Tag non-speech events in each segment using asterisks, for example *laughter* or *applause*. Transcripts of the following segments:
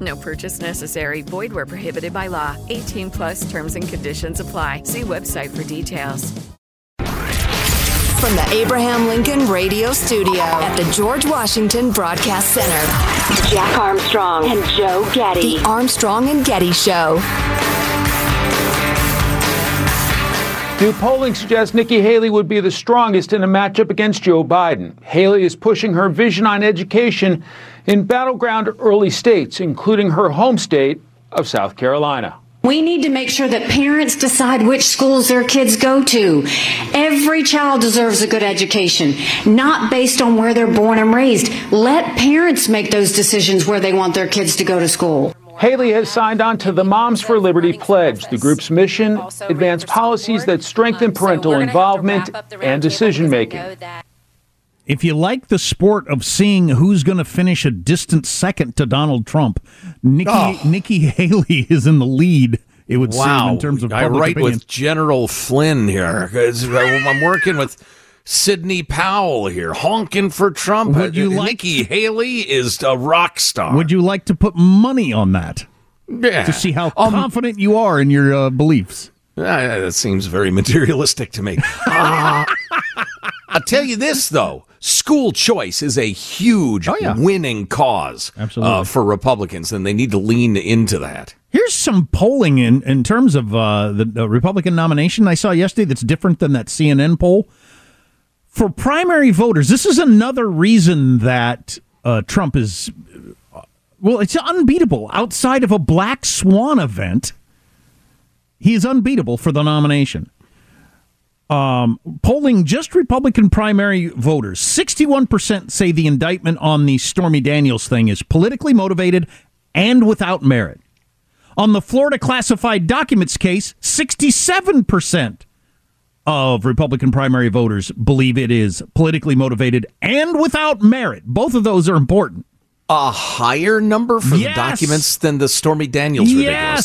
No purchase necessary. Void where prohibited by law. 18 plus terms and conditions apply. See website for details. From the Abraham Lincoln Radio Studio at the George Washington Broadcast Center, Jack Armstrong and Joe Getty. The Armstrong and Getty Show. New polling suggests Nikki Haley would be the strongest in a matchup against Joe Biden. Haley is pushing her vision on education in battleground early states, including her home state of South Carolina. We need to make sure that parents decide which schools their kids go to. Every child deserves a good education, not based on where they're born and raised. Let parents make those decisions where they want their kids to go to school. Haley has signed on to the Moms for Liberty pledge. The group's mission advance policies that strengthen parental involvement and decision making. If you like the sport of seeing who's going to finish a distant second to Donald Trump, Nikki Oh. Nikki Haley *laughs* is in the lead. It would wow. seem in terms of I write opinion. with General Flynn here because I'm working with Sidney Powell here, honking for Trump. Would you Uh, like Nikki Haley is a rock star. Would you like to put money on that yeah. to see how Um, confident you are in your uh, beliefs? Uh, that seems very *laughs* materialistic to me. Uh, *laughs* I'll tell you this, though. School choice is a huge Oh, yeah. winning cause Absolutely. Uh, for Republicans, and they need to lean into that. Here's some polling in, in terms of uh, the, the Republican nomination I saw yesterday that's different than that CNN poll. For primary voters, this is another reason that uh, Trump is, uh, well, it's unbeatable. Outside of a black swan event, he is unbeatable for the nomination. Um, polling just Republican primary voters, 61% say the indictment on the Stormy Daniels thing is politically motivated and without merit. On the Florida classified documents case, 67% of Republican primary voters believe it is politically motivated and without merit. Both of those are important. A higher number for Yes. the documents than the Stormy Daniels Yes,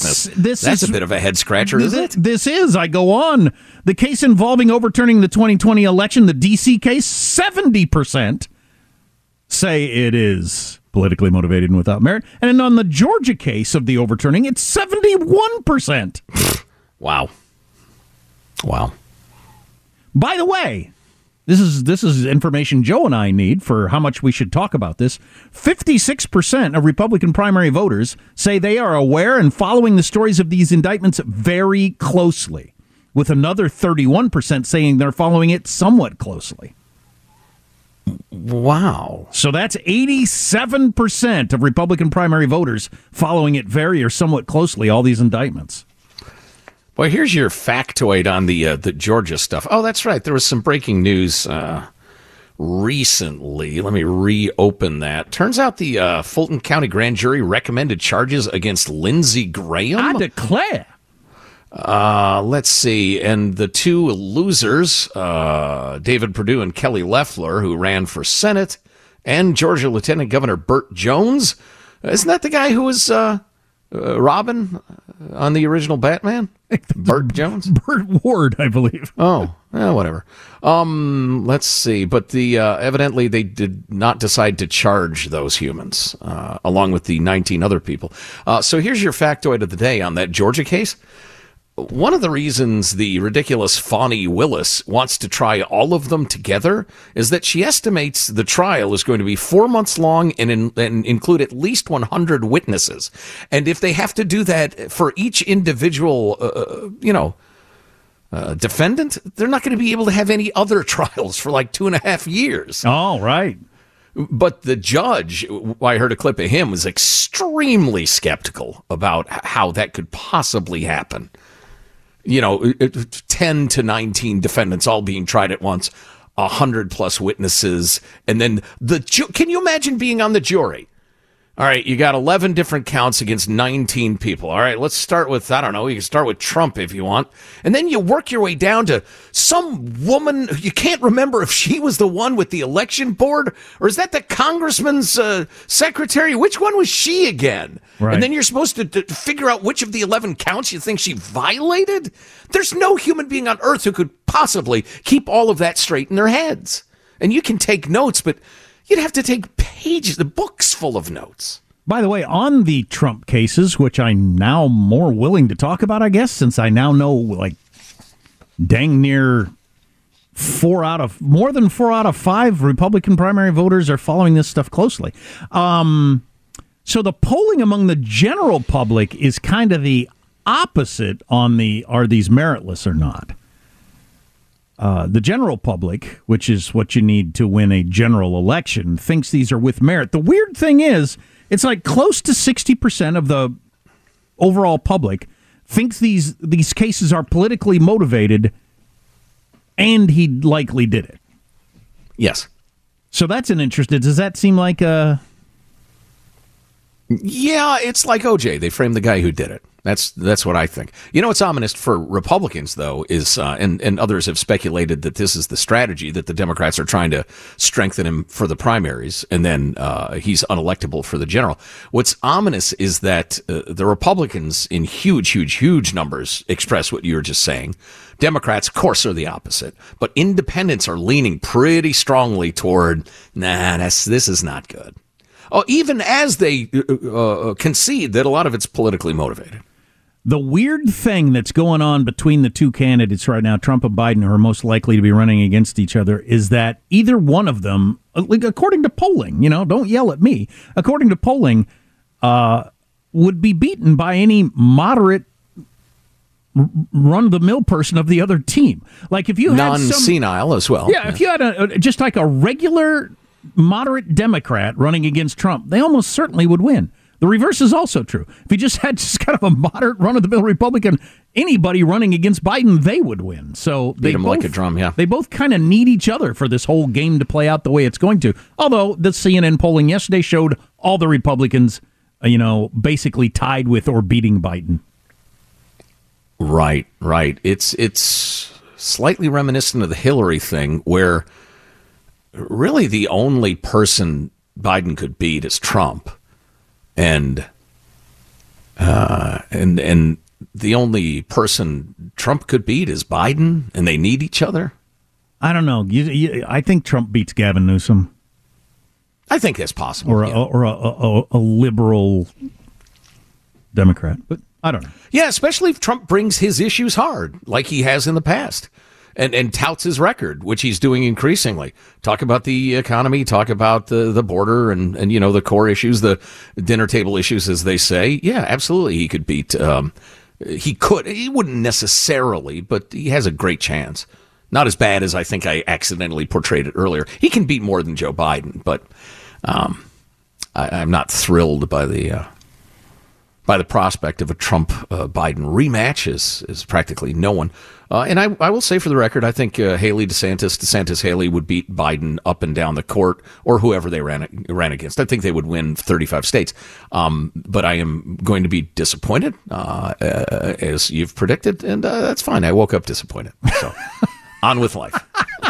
ridiculousness. this That's is- a bit of a head scratcher, is Th- it? This is. I go on. The case involving overturning the 2020 election, the D.C. case, 70% say it is politically motivated and without merit. And on the Georgia case of the overturning, it's 71%. Wow. Wow. By the way, this is this is information Joe and I need for how much we should talk about this. 56% of Republican primary voters say they are aware and following the stories of these indictments very closely, with another 31% saying they're following it somewhat closely. Wow. So that's 87% of Republican primary voters following it very or somewhat closely all these indictments. Well, here's your factoid on the uh, the Georgia stuff. Oh, that's right. There was some breaking news uh, recently. Let me reopen that. Turns out the uh, Fulton County grand jury recommended charges against Lindsey Graham. I declare. Uh, let's see. And the two losers, uh, David Perdue and Kelly Loeffler, who ran for Senate, and Georgia Lieutenant Governor Burt Jones. Isn't that the guy who was uh, uh, Robin on the original Batman? *laughs* Burt Jones? Burt Ward, I believe. Oh, eh, whatever. Um, let's see. But the uh, evidently they did not decide to charge those humans, uh, along with the 19 other people. Uh, so here's your factoid of the day on that Georgia case. One of the reasons the ridiculous Fani Willis wants to try all of them together is that she estimates the trial is going to be four months long and, in, and include at least 100 witnesses. And if they have to do that for each individual, uh, uh you know, uh, defendant, they're not going to be able to have any other *laughs* trials for like two and a half years. All right. But the judge, I heard a clip of him, was extremely skeptical about how that could possibly happen you know, uh, uh, 10 to 19 defendants all being tried at once, 100 plus witnesses. And then the, ju- can you imagine being on the jury? All right, you got 11 different counts against 19 people. All right, let's start with, I don't know, you can start with Trump if you want. And then you work your way down to some woman, you can't remember if she was the one with the election board or is that the congressman's uh, secretary? Which one was she again? Right. And then you're supposed to, to figure out which of the 11 counts you think she violated. There's no human being on earth who could possibly keep all of that straight in their heads. And you can take notes, but You'd have to take pages, the books full of notes. By the way, on the Trump cases, which I'm now more willing to talk about, I guess, since I now know like dang near four out of more than four out of five Republican primary voters are following this stuff closely. Um, so the polling among the general public is kind of the opposite on the are these meritless or not. Uh, the general public, which is what you need to win a general election, thinks these are with merit. The weird thing is, it's like close to 60% of the overall public thinks these these cases are politically motivated and he likely did it. Yes. So that's an interest. Does that seem like a Yeah, it's like OJ. They framed the guy who did it. That's that's what I think. You know what's ominous for Republicans though is uh, and and others have speculated that this is the strategy that the Democrats are trying to strengthen him for the primaries and then uh, he's unelectable for the general. What's ominous is that uh, the Republicans in huge huge huge numbers express what you were just saying. Democrats, of course, are the opposite, but independents are leaning pretty strongly toward nah, this this is not good. Oh, even as they uh, uh, concede that a lot of it's politically motivated. The weird thing that's going on between the two candidates right now, Trump and Biden, who are most likely to be running against each other, is that either one of them, uh, according to polling, you know, don't yell at me, according to polling, uh, would be beaten by any moderate run of the mill person of the other team. Like if you had non senile as well. Yeah, yeah, if you had a, just like a regular moderate Democrat running against Trump, they almost certainly would win. The reverse is also true. If you just had *laughs* just kind of a moderate run of the mill Republican, anybody running against Biden, they would win. So they Beat them both, like a drum, yeah. They both kind of need each other for this whole game to play out the way it's going to. Although the CNN polling yesterday showed all the Republicans, uh, you know, basically tied with or beating Biden. Right, right. It's it's slightly reminiscent of the Hillary thing where really the only person Biden could beat is Trump and uh, and and the only person Trump could beat is Biden, and they need each other. I don't know. You, you, I think Trump beats Gavin Newsom. I think that's possible, or a, yeah. or a, a, a, liberal Democrat, but I don't know. Yeah, especially if Trump brings his issues hard, like he has in the past and, and touts his record, which he's doing increasingly. Talk about the economy, talk about the, the border and, and, you know, the core issues, the dinner table issues, as they say. Yeah, absolutely. He could beat, um, he could, he wouldn't necessarily, but he has a great chance. Not as bad as I think I accidentally portrayed it earlier. He can beat more than Joe Biden, but, um, I, am not thrilled by the, uh, by the prospect of a Trump uh, Biden rematch is, is practically no one. Uh, and I, I will say for the record, I think uh, Haley DeSantis, DeSantis Haley would beat Biden up and down the court or whoever they ran ran against. I think they would win 35 states. Um, but I am going to be disappointed, uh, uh as you've predicted, and uh, that's fine. I woke up disappointed. So *laughs* on with life. *laughs*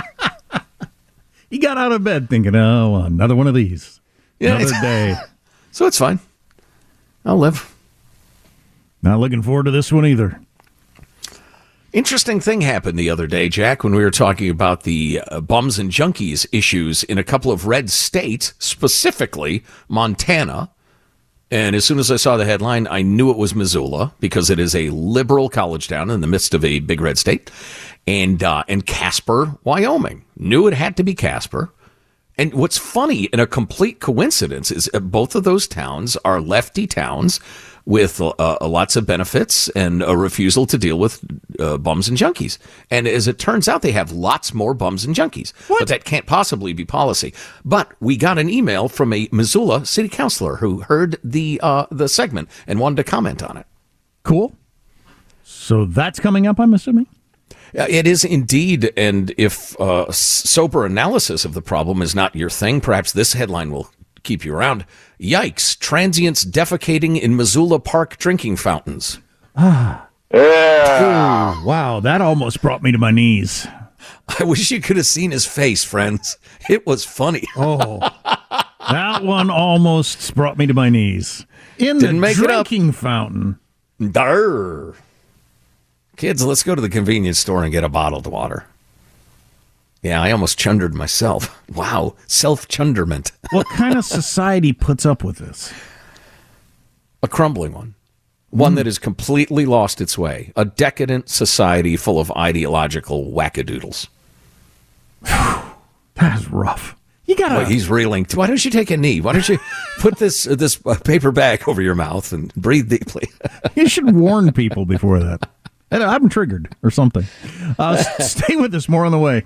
He got out of bed thinking, oh, another one of these. Yeah, another day. *laughs* So it's fine. I'll live. Not looking forward to this one either. Interesting thing happened the other day, Jack, when we were talking about the uh, bums and junkies issues in a couple of red states, specifically Montana. And as soon as I saw the headline, I knew it was Missoula because it is a liberal college town in the midst of a big red state. And, uh, and Casper, Wyoming. Knew it had to be Casper. And what's funny, in a complete coincidence, is uh, both of those towns are lefty towns with uh, uh, lots of benefits and a refusal to deal with uh, bums and junkies. And as it turns out, they have lots more bums and junkies. But that can't possibly be policy. But we got an email from a Missoula city councilor who heard the uh, the segment and wanted to comment on it. Cool. So that's coming up, I'm assuming? Uh, It is indeed, and if uh, sober analysis of the problem is not your thing, perhaps this headline will keep you around. Yikes! Transients defecating in Missoula Park drinking fountains. Ah. *sighs* Yeah. wow, that almost brought me to my knees. *laughs* I wish you could have seen his face, friends. It was funny. *laughs* Oh, that one almost brought me to my knees. In Didn't the make it up. drinking fountain. Darr. Kids, let's go to the convenience store and get a bottled water. Yeah, I almost chundered myself. *laughs* Wow, self chunderment. *laughs* What kind of society puts up with this? A crumbling one. One that has completely lost its way. A decadent society full of ideological wackadoodles. *sighs* That's rough. You gotta. he's reeling. Why don't you take a knee? Why don't you *laughs* put this uh, this uh, paper bag over your mouth and breathe deeply? you should warn people before that. I'm triggered or something. Uh, stay with us. More on the way.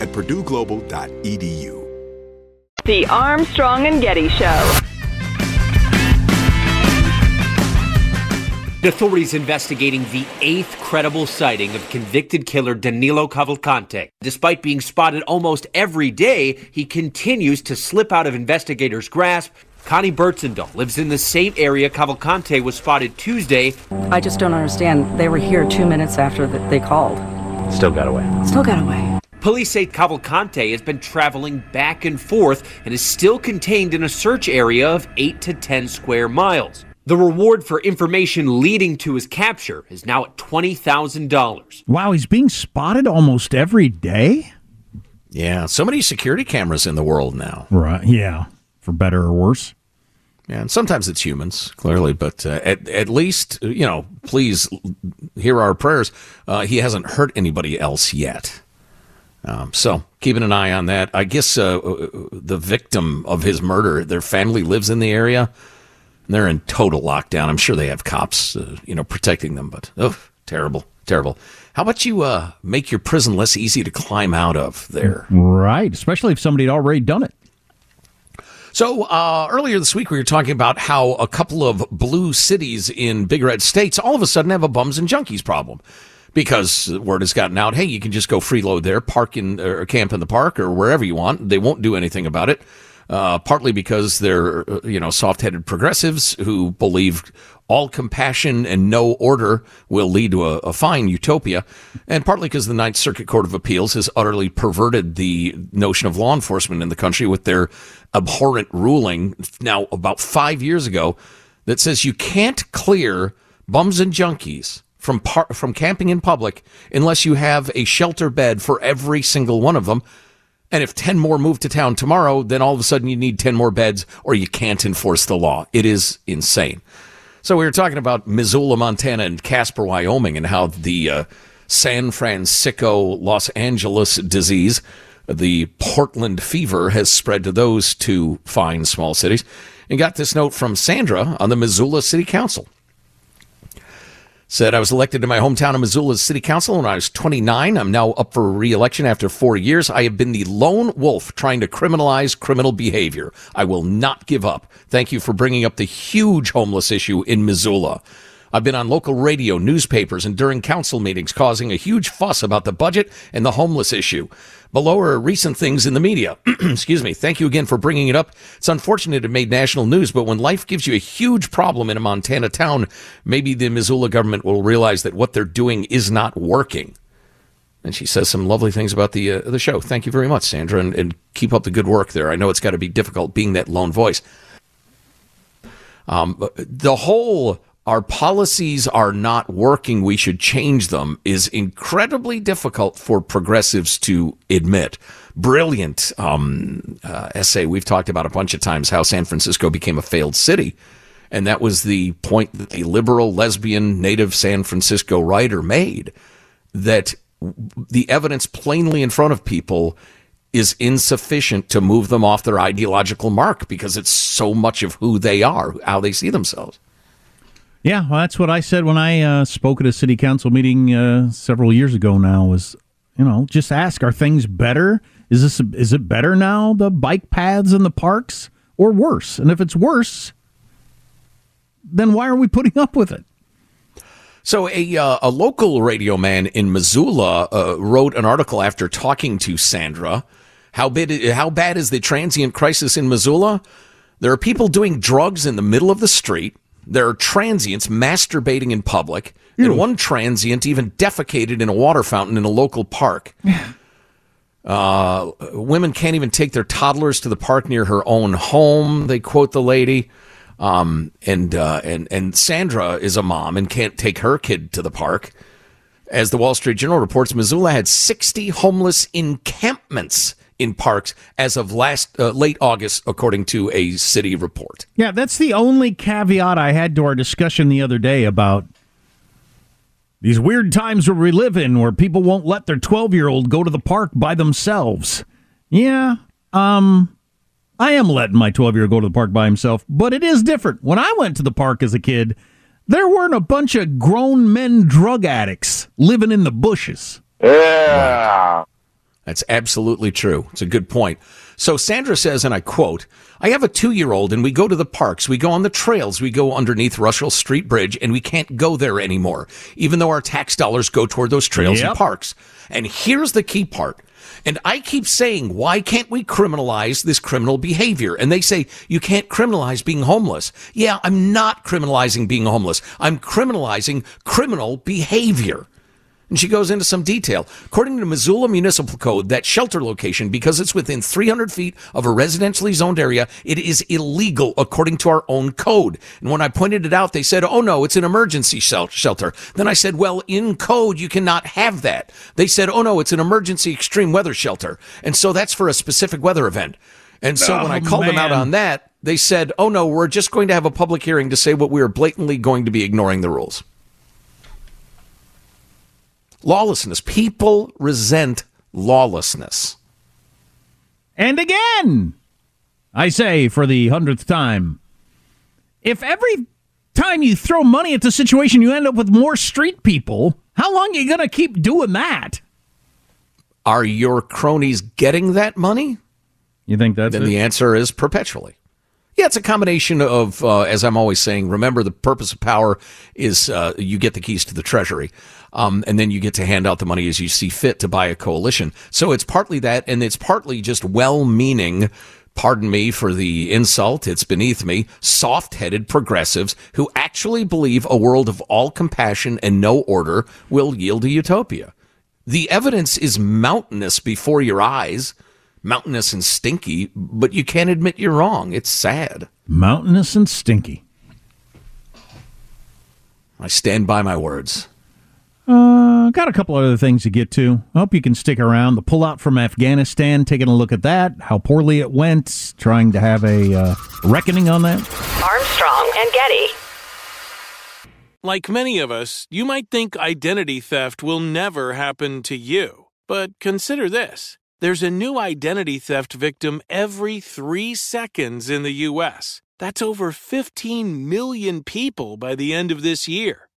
at purdueglobal.edu. The Armstrong and Getty Show. Authorities investigating the eighth credible sighting of convicted killer Danilo Cavalcante. Despite being spotted almost every day, he continues to slip out of investigators' grasp. Connie Bertzendal lives in the same area Cavalcante was spotted Tuesday. I just don't understand. They were here two minutes after that they called. Still got away. Still got away. Police say Cavalcante has been traveling back and forth and is still contained in a search area of 8 to 10 square miles. The reward for information leading to his capture is now at $20,000. Wow, he's being spotted almost every day? Yeah, so many security cameras in the world now. Right, yeah, for better or worse. Yeah, and sometimes it's humans, clearly, but uh, at, at least, you know, please hear our prayers. Uh, he hasn't hurt anybody else yet. Um, so keeping an eye on that. I guess uh, the victim of his murder, their family lives in the area. they're in total lockdown. I'm sure they have cops, uh, you know, protecting them, but oh, terrible, terrible. How about you uh, make your prison less easy to climb out of there? Right, especially if somebody had already done it. So uh, earlier this week, we were talking about how a couple of blue cities in big red states all of a sudden have a bums and junkies problem because word has gotten out. Hey, you can just go freeload there, park in or camp in the park or wherever you want. They won't do anything about it. Uh, partly because they're uh, you know soft-headed progressives who believe all compassion and no order will lead to a, a, fine utopia, and partly because the Ninth Circuit Court of Appeals has utterly perverted the notion of law enforcement in the country with their abhorrent ruling now about five years ago that says you can't clear bums and junkies from par- from camping in public unless you have a shelter bed for every single one of them. And if 10 more move to town tomorrow, then all of a sudden you need 10 more beds or you can't enforce the law. It is insane. So we were talking about Missoula, Montana and Casper, Wyoming and how the uh, San Francisco, Los Angeles disease the Portland fever has spread to those two fine small cities. And got this note from Sandra on the Missoula City Council. Said, I was elected to my hometown of Missoula's City Council when I was 29. I'm now up for re-election after four years. I have been the lone wolf trying to criminalize criminal behavior. I will not give up. Thank you for bringing up the huge homeless issue in Missoula. I've been on local radio, newspapers, and during council meetings causing a huge fuss about the budget and the homeless issue. Below are recent things in the media. *clears throat* Excuse me. Thank you again for bringing it up. It's unfortunate it made national news, but when life gives you a huge problem in a Montana town, maybe the Missoula government will realize that what they're doing is not working. And she says some lovely things about the uh, the show. Thank you very much, Sandra, and, and keep up the good work there. I know it's got to be difficult being that lone voice. Um, the whole our policies are not working, we should change them is incredibly difficult for progressives to admit. Brilliant um, uh, essay. We've talked about a bunch of times how San Francisco became a failed city. And that was the point that the liberal, lesbian, native San Francisco writer made that the evidence plainly in front of people is insufficient to move them off their ideological mark because it's so much of who they are, how they see themselves. Yeah, well, that's what I said when I uh, spoke at a city council meeting uh, several years ago. Now was you know just ask: Are things better? Is this is it better now? The bike paths and the parks, or worse? And if it's worse, then why are we putting *laughs* up with it? So a uh, a local radio man in Missoula uh, wrote an article after talking to Sandra. How how bad is the transient crisis in Missoula? There are people doing drugs in the middle of the street. There are transients masturbating in public, Ew. and one transient even defecated in a water fountain in a local park. *laughs* uh, women can't even take their toddlers to the park near her own home. They quote the lady. Um, and uh, and and Sandra is a mom and can't take her kid to the park. As the Wall Street Journal reports, Missoula had 60 homeless encampments in parks as of last uh, late August, according to a city report. Yeah, that's the only caveat I had to our discussion the other day about these weird times where we live in, where people won't let their twelve-year-old go to the park by themselves. Yeah, um, I am letting my twelve-year-old go to the park by himself, but it is different. When I went to the park as a kid, there weren't a bunch of grown men drug addicts living in the bushes. Yeah. That's absolutely true. It's a good point. So Sandra says, and I quote, I have a two year old and we go to the parks. We go on the trails. We go underneath Russell Street Bridge and we can't go there anymore, even though our tax dollars go toward those trails yep. and parks. And here's the key part. And I keep saying, why can't we criminalize this criminal behavior? And they say, you can't criminalize being homeless. Yeah, I'm not criminalizing being homeless. I'm criminalizing criminal behavior. And she goes into some detail. According to Missoula Municipal Code, that shelter location, because it's within 300 feet of a residentially zoned area, it is illegal according to our own code. And when I pointed it out, they said, oh no, it's an emergency shelter. Then I said, well, in code, you cannot have that. They said, oh no, it's an emergency extreme weather shelter. And so that's for a specific weather event. And so when I Oh, called them out on that, they said, oh no, we're just going to have a public hearing to say what we are blatantly going to be ignoring the rules. Lawlessness. People resent lawlessness. And again, I say for the hundredth time, if every time you throw money at the situation, you end up with more street people, how long are you going to keep doing that? Are your cronies getting that money? You think that's Then it? the answer is perpetually. Yeah, it's a combination of, uh, as I'm always saying, remember the purpose of power is uh, you get the keys to the treasury. Um, and then you get to hand out the money as you see fit to buy a coalition. So it's partly that, and it's partly just well meaning, pardon me for the insult, it's beneath me, soft headed progressives who actually believe a world of all compassion and no order will yield a utopia. The evidence is mountainous before your eyes, mountainous and stinky, but you can't admit you're wrong. It's sad. Mountainous and stinky. I stand by my words. Uh, got a couple other things to get to. I hope you can stick around. The pullout from Afghanistan, taking a look at that, how poorly it went, trying to have a uh, reckoning on that. Armstrong and Getty. Like many of us, you might think identity theft will never happen to you. But consider this there's a new identity theft victim every three seconds in the U.S. That's over 15 million people by the end of this year,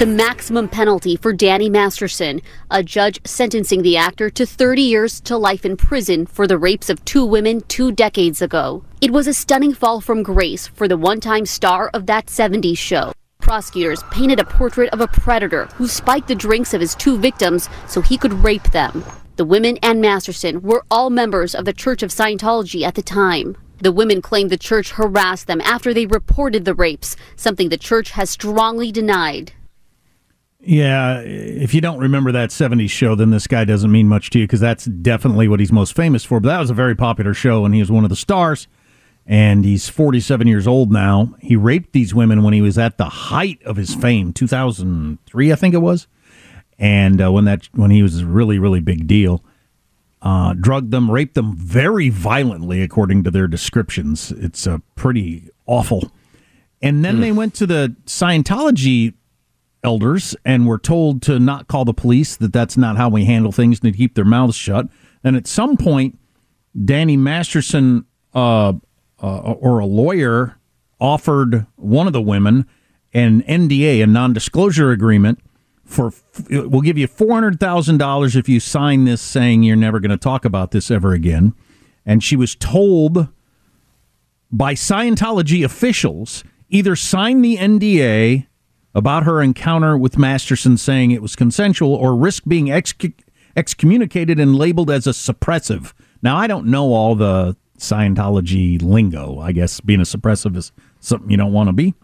The maximum penalty for Danny Masterson, a judge sentencing the actor to 30 years to life in prison for the rapes of two women two decades ago. It was a stunning fall from grace for the one time star of that 70s show. Prosecutors painted a portrait of a predator who spiked the drinks of his two victims so he could rape them. The women and Masterson were all members of the Church of Scientology at the time. The women claimed the church harassed them after they reported the rapes, something the church has strongly denied. Yeah, if you don't remember that 70s show, then this guy doesn't mean much to you because that's definitely what he's most famous for. But that was a very popular show, and he was one of the stars. And he's 47 years old now. He raped these women when he was at the height of his fame, 2003, I think it was. And uh, when that when he was a really really big deal, uh, drugged them, raped them very violently, according to their descriptions. It's uh, pretty awful. And then they went to the Scientology elders and were told to not call the police, that that's not how we handle things, and to keep their mouths shut. And at some point, Danny Masterson uh, uh, or a lawyer offered one of the women an NDA, a non disclosure agreement. For we'll give you four hundred thousand dollars if you sign this, saying you're never going to talk about this ever again. And she was told by Scientology officials either sign the NDA about her encounter with Masterson saying it was consensual or risk being ex- excommunicated and labeled as a suppressive. Now, I don't know all the Scientology lingo. I guess being a suppressive is something you don't want to be.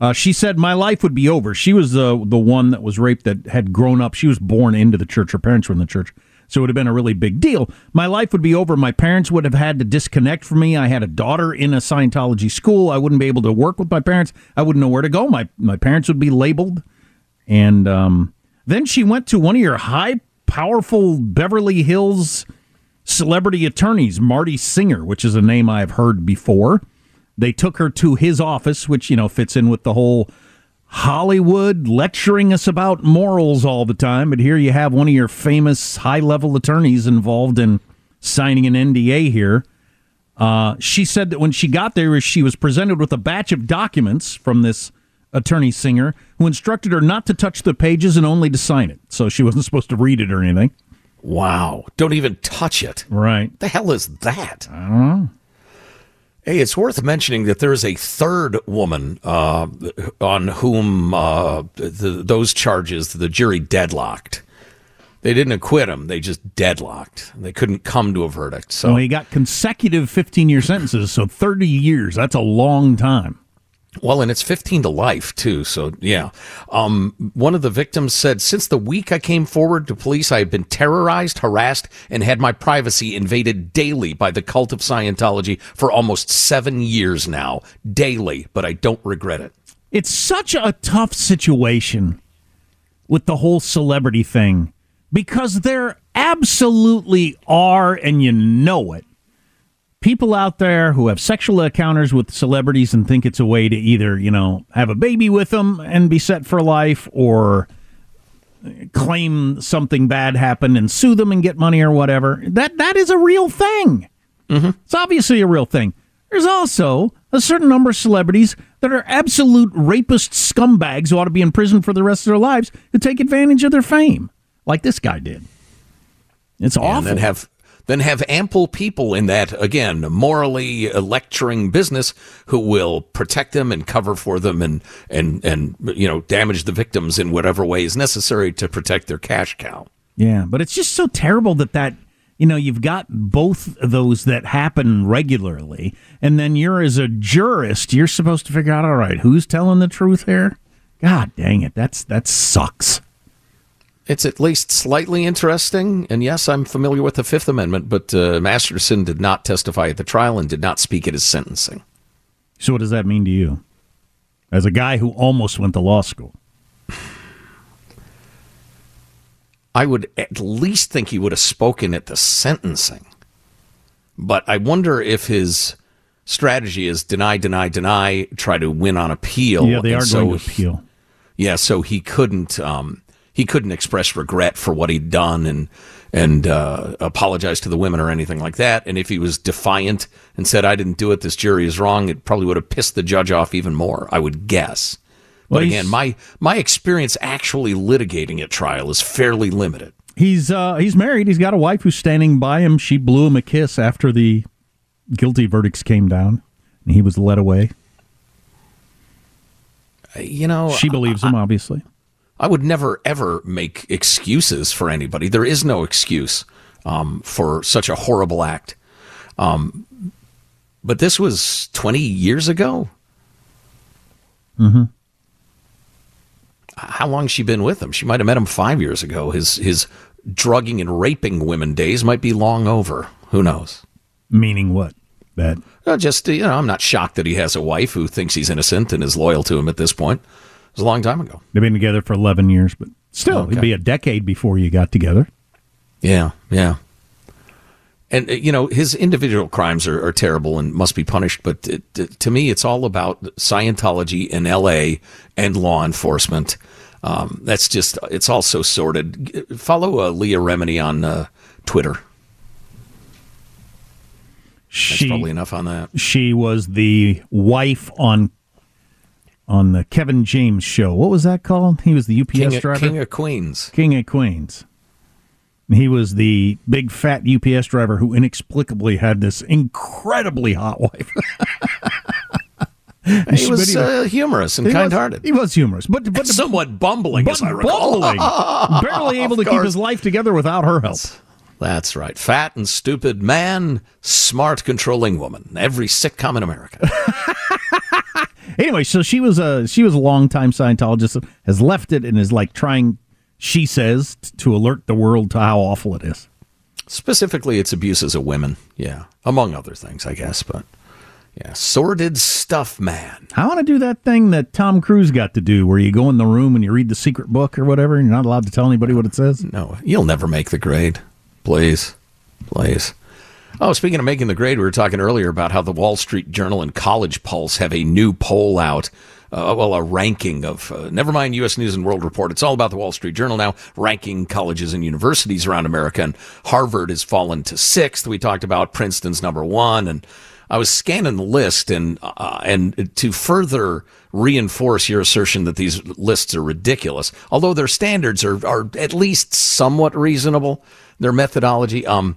Uh, she said my life would be over. She was the the one that was raped that had grown up. She was born into the church. Her parents were in the church, so it would have been a really big deal. My life would be over. My parents would have had to disconnect from me. I had a daughter in a Scientology school. I wouldn't be able to work with my parents. I wouldn't know where to go. My my parents would be labeled, and um, then she went to one of your high powerful Beverly Hills celebrity attorneys, Marty Singer, which is a name I've heard before. They took her to his office, which, you know, fits in with the whole Hollywood lecturing us about morals all the time. But here you have one of your famous high level attorneys involved in signing an NDA here. Uh, she said that when she got there, she was presented with a batch of documents from this attorney Singer who instructed her not to touch the pages and only to sign it. So she wasn't supposed to read it or anything. Wow. Don't even touch it. Right. The hell is that? I don't know. Hey, it's worth mentioning that there is a third woman uh, on whom uh, the, those charges the jury deadlocked. They didn't acquit him; they just deadlocked. They couldn't come to a verdict. So well, he got consecutive fifteen-year sentences, so thirty years—that's a long time. Well, and it's 15 to life, too. So, yeah. Um, one of the victims said, Since the week I came forward to police, I have been terrorized, harassed, and had my privacy invaded daily by the cult of Scientology for almost seven years now. Daily, but I don't regret it. It's such a tough situation with the whole celebrity thing because there absolutely are, and you know it people out there who have sexual encounters with celebrities and think it's a way to either, you know, have a baby with them and be set for life or claim something bad happened and sue them and get money or whatever. That that is a real thing. Mm-hmm. It's obviously a real thing. There's also a certain number of celebrities that are absolute rapist scumbags who ought to be in prison for the rest of their lives who take advantage of their fame, like this guy did. It's awful. And then have then have ample people in that, again, morally lecturing business who will protect them and cover for them and, and, and, you know, damage the victims in whatever way is necessary to protect their cash cow. Yeah, but it's just so terrible that that, you know, you've got both those that happen regularly. And then you're, as a jurist, you're supposed to figure out, all right, who's telling the truth here? God dang it. That's, that sucks it's at least slightly interesting. And yes, I'm familiar with the Fifth Amendment, but uh, Masterson did not testify at the trial and did not speak at his sentencing. So, what does that mean to you? As a guy who almost went to law school, I would at least think he would have spoken at the sentencing. But I wonder if his strategy is deny, deny, deny, try to win on appeal. Yeah, they are so going to appeal. He, yeah, so he couldn't. Um, he couldn't express regret for what he'd done and and uh, apologize to the women or anything like that. And if he was defiant and said, "I didn't do it. This jury is wrong," it probably would have pissed the judge off even more. I would guess. But well, again, my my experience actually litigating at trial is fairly limited. He's uh, he's married. He's got a wife who's standing by him. She blew him a kiss after the guilty verdicts came down, and he was led away. You know, she believes him, obviously. I would never ever make excuses for anybody. There is no excuse um, for such a horrible act. Um, but this was 20 years ago. Mm-hmm. How long she been with him? She might have met him five years ago. His his drugging and raping women days might be long over. Who knows? Meaning what? That uh, just you know, I'm not shocked that he has a wife who thinks he's innocent and is loyal to him at this point was a long time ago. They've been together for 11 years, but still, okay. it'd be a decade before you got together. Yeah, yeah. and uh, you know his individual crimes are, are terrible and must be punished. But it, to me, it's all about Scientology in L.A. and law enforcement. Um, that's just it's all so sordid. Follow uh, Leah Remini on uh, Twitter. She, That's probably enough on that. She was the wife on on the Kevin James show. What was that called? He was the UPS King of, driver. King of Queens. King of Queens. He was the big fat UPS driver who inexplicably had this incredibly hot wife. *laughs* he was uh, humorous and He kind-hearted. he was humorous, but but *laughs* somewhat bumbling, as I recall. bumbling. *laughs* barely able to keep his life together without her help. That's right. Fat and stupid man, smart controlling woman. Every sitcom in America. Anyway, so she was a she was a longtime Scientologist, has left it, and is like trying. She says t- to alert the world to how awful it is. Specifically, it's abuses of women. Yeah, among other things, I guess. But yeah, sordid stuff, man. I want to do that thing that Tom Cruise got to do, where you go in the room and you read the secret book or whatever, and you're not allowed to tell anybody what it says. No, you'll never make the grade. Please, please. Oh, speaking of making the grade, we were talking earlier about how the Wall Street Journal and College Pulse have a new poll out. Uh, well, a ranking of, uh, never mind U.S. News and World Report. It's all about the Wall Street Journal now, ranking colleges and universities around America. And Harvard has fallen to sixth. We talked about Princeton's number one. And I was scanning the list, and uh, and to further reinforce your assertion that these lists are ridiculous, although their standards are are at least somewhat reasonable, their methodology. Um,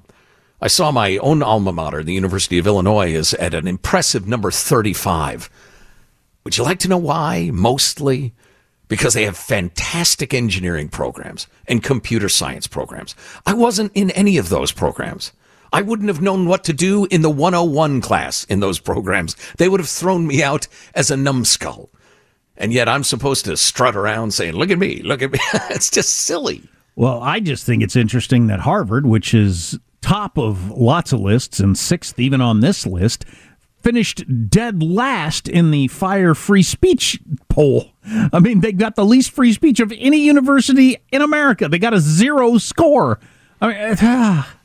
I saw my own alma mater, the University of Illinois, is at an impressive number thirty-five. Would you like to know why? Mostly because they have fantastic engineering programs and computer science programs. I wasn't in any of those programs. I wouldn't have known what to do in the 101 class in those programs. They would have thrown me out as a numbskull. And yet I'm supposed to strut around saying, look at me, look at me. *laughs* it's just silly. Well, I just think it's interesting that Harvard, which is top of lots of lists and sixth even on this list, finished dead last in the fire free speech poll. I mean, they got the least free speech of any university in America. They got a zero score. I mean, *sighs* ah.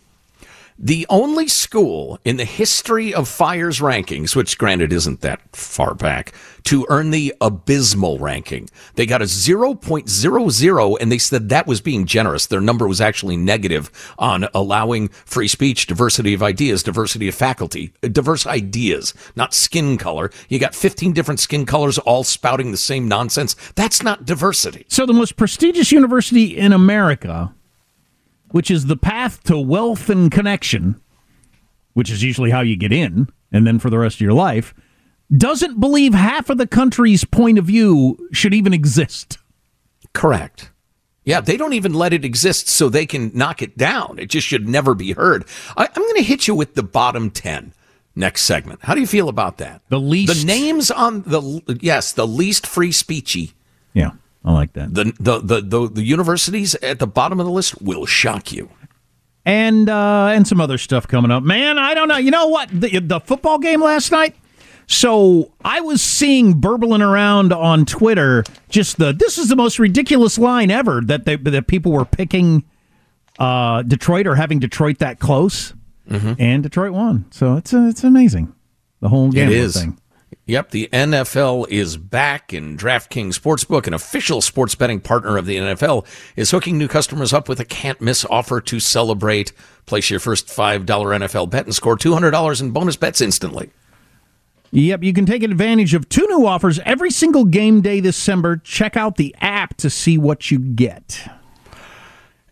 The only school in the history of Fire's rankings, which granted isn't that far back, to earn the abysmal ranking. They got a 0.00 and they said that was being generous. Their number was actually negative on allowing free speech, diversity of ideas, diversity of faculty, diverse ideas, not skin color. You got 15 different skin colors all spouting the same nonsense. That's not diversity. So, the most prestigious university in America, which is the path to wealth and connection, which is usually how you get in, and then for the rest of your life, doesn't believe half of the country's point of view should even exist. Correct. Yeah, they don't even let it exist so they can knock it down. It just should never be heard. I, I'm going to hit you with the bottom 10 next segment. How do you feel about that? The least. The names on the, yes, the least free speechy. Yeah, I like that. The, the, the, the, the universities at the bottom of the list will shock you. and uh, and some other stuff coming up. Man, I don't know. You know what? The, the football game last night. So I was seeing burbling around on Twitter just the this is the most ridiculous line ever that they, that people were picking uh, Detroit or having Detroit that close, and Detroit won. So it's uh, it's amazing the whole game gambling is. thing. Yep, the NFL is back, and DraftKings Sportsbook, an official sports betting partner of the NFL, is hooking new customers up with a can't miss offer to celebrate. Place your first $5 NFL bet and score $200 in bonus bets instantly. Yep, you can take advantage of two new offers every single game day this December. Check out the app to see what you get.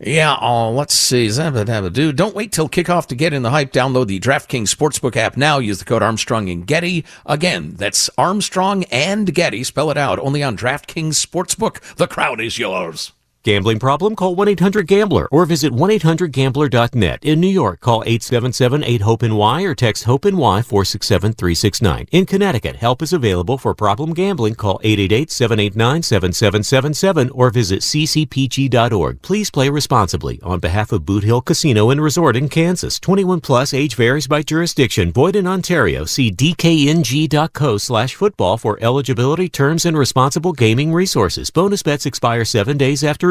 Yeah, oh, let's see. Zabba-dabba-doo. Don't wait till kickoff to get in the hype. Download the DraftKings Sportsbook app now. Use the code Armstrong and Getty. Again, that's Armstrong and Getty. Spell it out. Only on DraftKings Sportsbook. The crowd is yours. Gambling problem? Call 1-800-GAMBLER or visit 1-800-GAMBLER.net. In New York, call 877-8-HOPE-NY or text HOPE-NY 467-369. In Connecticut, help is available for problem gambling. Call 888-789-7777 or visit ccpg.org. Please play responsibly. On behalf of Boot Hill Casino and Resort in Kansas, 21 plus age varies by jurisdiction. Void in Ontario. See dkng.co slash football for eligibility terms and responsible gaming resources. Bonus bets expire seven days after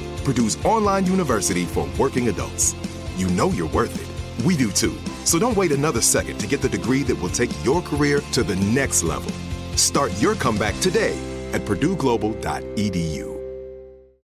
Purdue's online university for working adults. You know you're worth it. We do too. So don't wait another second to get the degree that will take your career to the next level. Start your comeback today at purdueglobal.edu.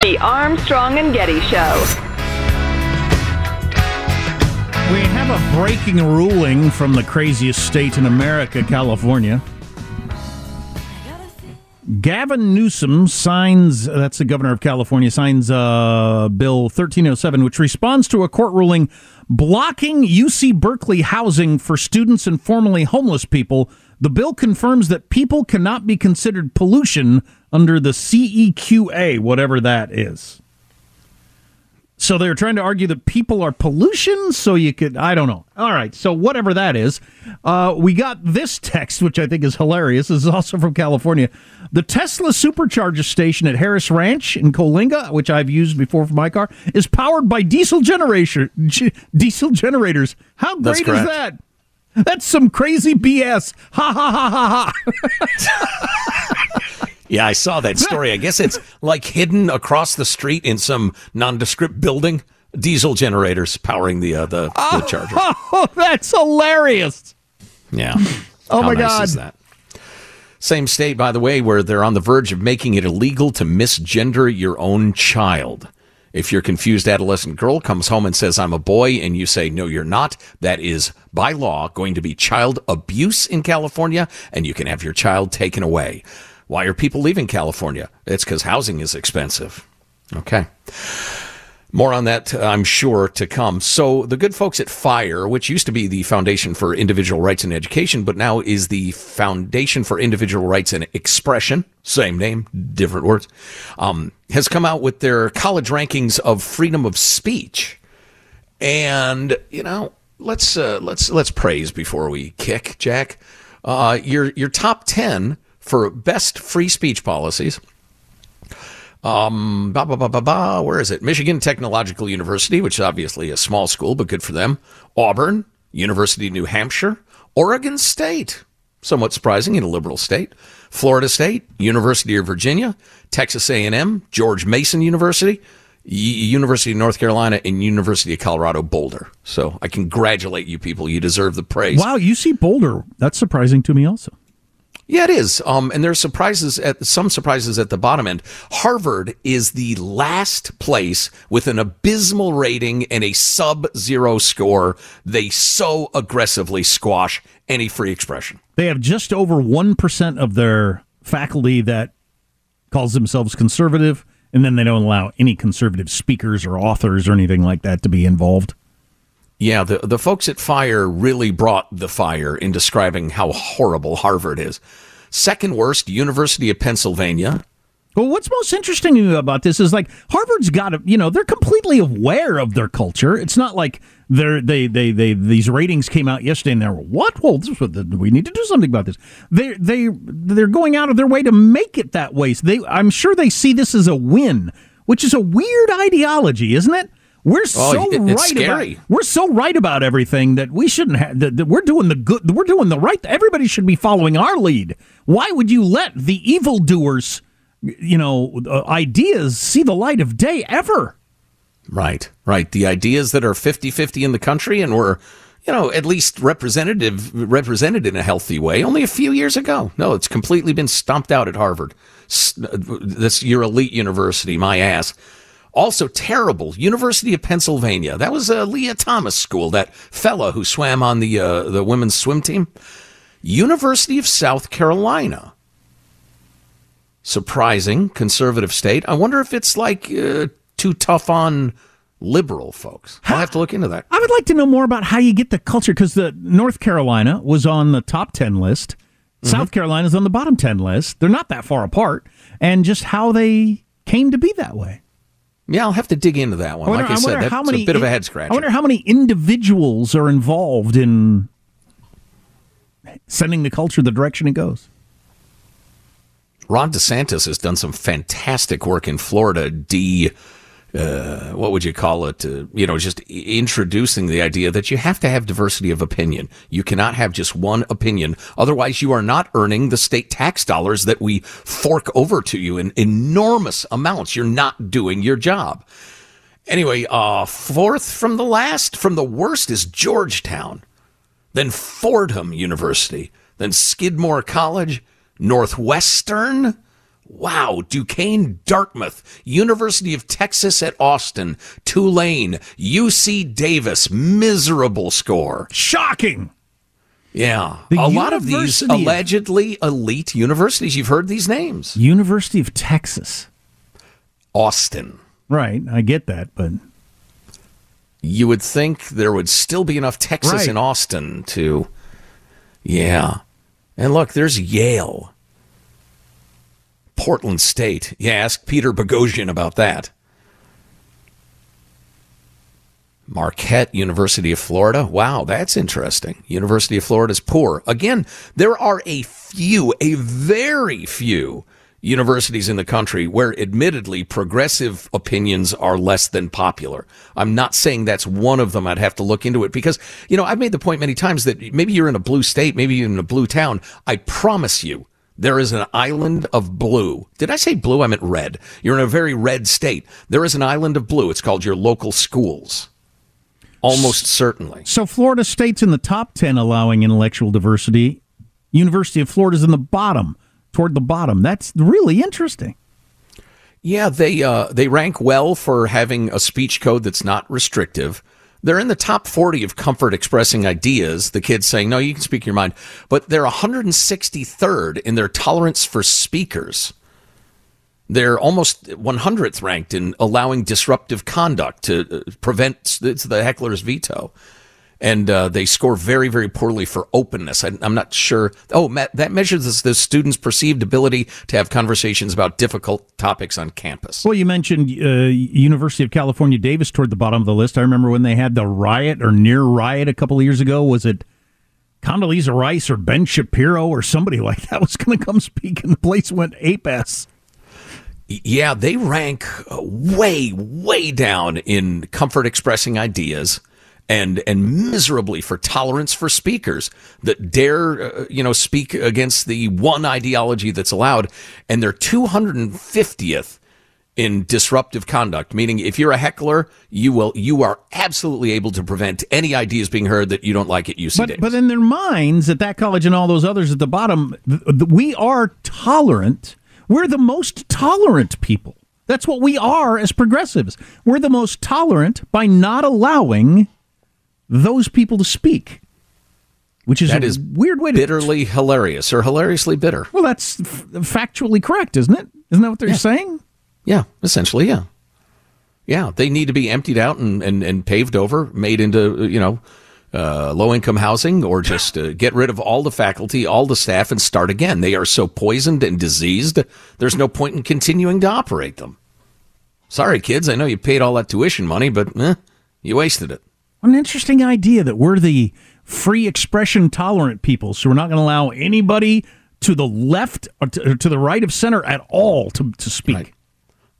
The Armstrong and Getty Show. We have a breaking ruling from the craziest state in America, California. Gavin Newsom signs, that's the governor of California, signs uh, Bill 1307, which responds to a court ruling blocking UC Berkeley housing for students and formerly homeless people. The bill confirms that people cannot be considered pollution under the CEQA, whatever that is. So they're trying to argue that people are pollution, so you could, I don't know. All right, so whatever that is, uh, we got this text, which I think is hilarious. This is also from California. The Tesla supercharger station at Harris Ranch in Coalinga, which I've used before for my car, is powered by diesel generation, g- *laughs* diesel generators. How That's great is correct. that? That's some crazy BS. Ha ha ha ha ha. *laughs* Yeah, I saw that story. I guess it's *laughs* like hidden across the street in some nondescript building. Diesel generators powering the uh, the, the charger. Oh, *laughs* that's hilarious. Yeah. *laughs* Oh, How my nice God. Is that? Same state, by the way, where they're on the verge of making it illegal to misgender your own child. If your confused adolescent girl comes home and says, I'm a boy, and you say, no, you're not, that is, by law, going to be child abuse in California, and you can have your child taken away. Why are people leaving California? It's because housing is expensive. Okay. More on that, uh, I'm sure, to come. So, the good folks at FIRE, which used to be the Foundation for Individual Rights and Education, but now is the Foundation for Individual Rights and Expression, same name, different words, um, has come out with their college rankings of freedom of speech. And, you know, let's uh, let's let's praise before we kick, Jack. Uh, your your top ten for best free speech policies. Um, ba, ba, ba, ba, ba, where is it? Michigan Technological University, which is obviously a small school, but good for them. Auburn, University of New Hampshire, Oregon State, somewhat surprising in a liberal state. Florida State, University of Virginia, Texas A&M, George Mason University, University of North Carolina, and University of Colorado Boulder. So I congratulate you people. You deserve the praise. Wow, UC Boulder. That's surprising to me also. Yeah, it is. Um, and there's surprises at some surprises at the bottom end. Harvard is the last place with an abysmal rating and a sub zero score. They so aggressively squash any free expression. They have just over 1% of their faculty that calls themselves conservative, and then they don't allow any conservative speakers or authors or anything like that to be involved. Yeah, the the folks at Fire really brought the fire in describing how horrible Harvard is. Second worst, University of Pennsylvania. Well, what's most interesting about this is like Harvard's got to, you know, they're completely aware of their culture. It's not like they're they they they these ratings came out yesterday and they're what? Well, we need to do something about this. They they they're going out of their way to make it that way. So they, I'm sure they see this as a win, which is a weird ideology, isn't it? We're so Oh, it- right scary. about we're so right about everything that we shouldn't have. That, that we're doing the good. We're doing the right. Everybody should be following our lead. Why would you let the evildoers you know, uh, ideas see the light of day ever. Right, right. The ideas that are 50-50 in the country and were, you know, at least representative represented in a healthy way only a few years ago. No, it's completely been stomped out at Harvard. This your elite university, my ass. Also terrible. University of Pennsylvania. That was uh, Lia Thomas School. That fella who swam on the uh, the women's swim team. University of South Carolina. Surprising conservative state. I wonder if it's like uh, too tough on liberal folks. I'll have to look into that. I would like to know more about how you get the culture because the North Carolina was on the top 10 list. Mm-hmm. South Carolina's on the bottom 10 list. They're not that far apart and just how they came to be that way. Yeah, I'll have to dig into that one. Wonder, like I, I said, that's how many, a bit of a head scratcher. I wonder how many individuals are involved in sending the culture the direction it goes. Ron DeSantis has done some fantastic work in Florida, de uh, what would you call it? Uh, you know, just introducing the idea that you have to have diversity of opinion. You cannot have just one opinion. Otherwise, you are not earning the state tax dollars that we fork over to you in enormous amounts. You're not doing your job. Anyway, uh, fourth from the last, from the worst is Georgetown, then Fordham University, then Skidmore College, Northwestern, Wow, Duquesne, Dartmouth, University of Texas at Austin, Tulane, UC Davis, miserable score. Shocking. Yeah. The a lot of these allegedly elite universities. You've heard these names. University of Texas. Austin. Right, I get that, but you would think there would still be enough Texas right. in Austin to Yeah. And look, there's Yale. Portland State. Yeah, ask Peter Boghossian about that. Marquette, University of Florida. Wow, that's interesting. University of Florida is poor. Again, there are a few, a very few universities in the country where admittedly progressive opinions are less than popular. I'm not saying that's one of them. I'd have to look into it because, you know, I've made the point many times that maybe you're in a blue state, maybe you're in a blue town. I promise you, there is an island of blue. Did I say blue? I meant red. You're in a very red state. There is an island of blue. It's called your local schools. Almost certainly. So Florida State's in the top 10 allowing intellectual diversity. University of Florida's in the bottom, toward the bottom. That's really interesting. Yeah, they uh, they rank well for having a speech code that's not restrictive. They're in the top 40 of comfort expressing ideas. The kids saying, no, you can speak your mind. But they're 163rd in their tolerance for speakers. They're almost 100th ranked in allowing disruptive conduct to uh, prevent the heckler's veto and uh, they score very, very poorly for openness. I, am not sure. Oh, Matt, that measures the students' perceived ability to have conversations about difficult topics on campus. Well, you mentioned uh, University of California, Davis toward the bottom of the list. I remember when they had the riot or near riot a couple of years ago. Was it Condoleezza Rice or Ben Shapiro or somebody *laughs* like that was going to come speak, and the place went ape ass. Yeah, they rank uh, way, way down in comfort expressing ideas and and miserably for tolerance for speakers that dare uh, you know speak against the one ideology that's allowed. And they're 250th in disruptive conduct meaning if you're a heckler you will you are absolutely able to prevent any ideas being heard that you don't like at UC but, Davis. but in their minds at that college and all those others at the bottom we are tolerant. We're the most tolerant people. That's what we are as progressives. We're the most tolerant by not allowing those people to speak. Which is that a is weird way to bitterly hilarious or hilariously bitter. Well, that's f- factually correct, isn't it? Isn't that what they're yeah. saying? Yeah, essentially, yeah. Yeah, they need to be emptied out and, and, and paved over, made into, you know, uh, low income housing, or just uh, get rid of all the faculty, all the staff, and start again. They are so poisoned and diseased, there's no point in continuing to operate them. Sorry, kids, I know you paid all that tuition money, but eh, you wasted it. An interesting idea that we're the free expression tolerant people, so we're not going to allow anybody to the left or to, to, the right of center at all to, to speak. Right.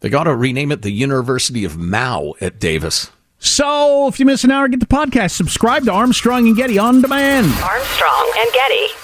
They got to rename it the University of Mao at Davis. So if you miss an hour, get the podcast. Subscribe to Armstrong and Getty on demand. Armstrong and Getty.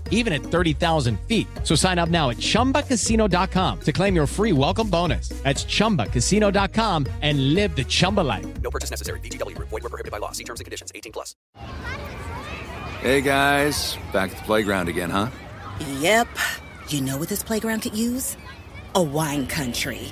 even at 30,000 feet. So sign up now at chumbacasino.com to claim your free welcome bonus. That's chumbacasino.com and live the Chumba life. No purchase necessary. VGW Group. Void were prohibited by law. See terms and conditions. 18 plus. Hey guys, back at the playground again, huh? Yep. You know what this playground could use? A wine country.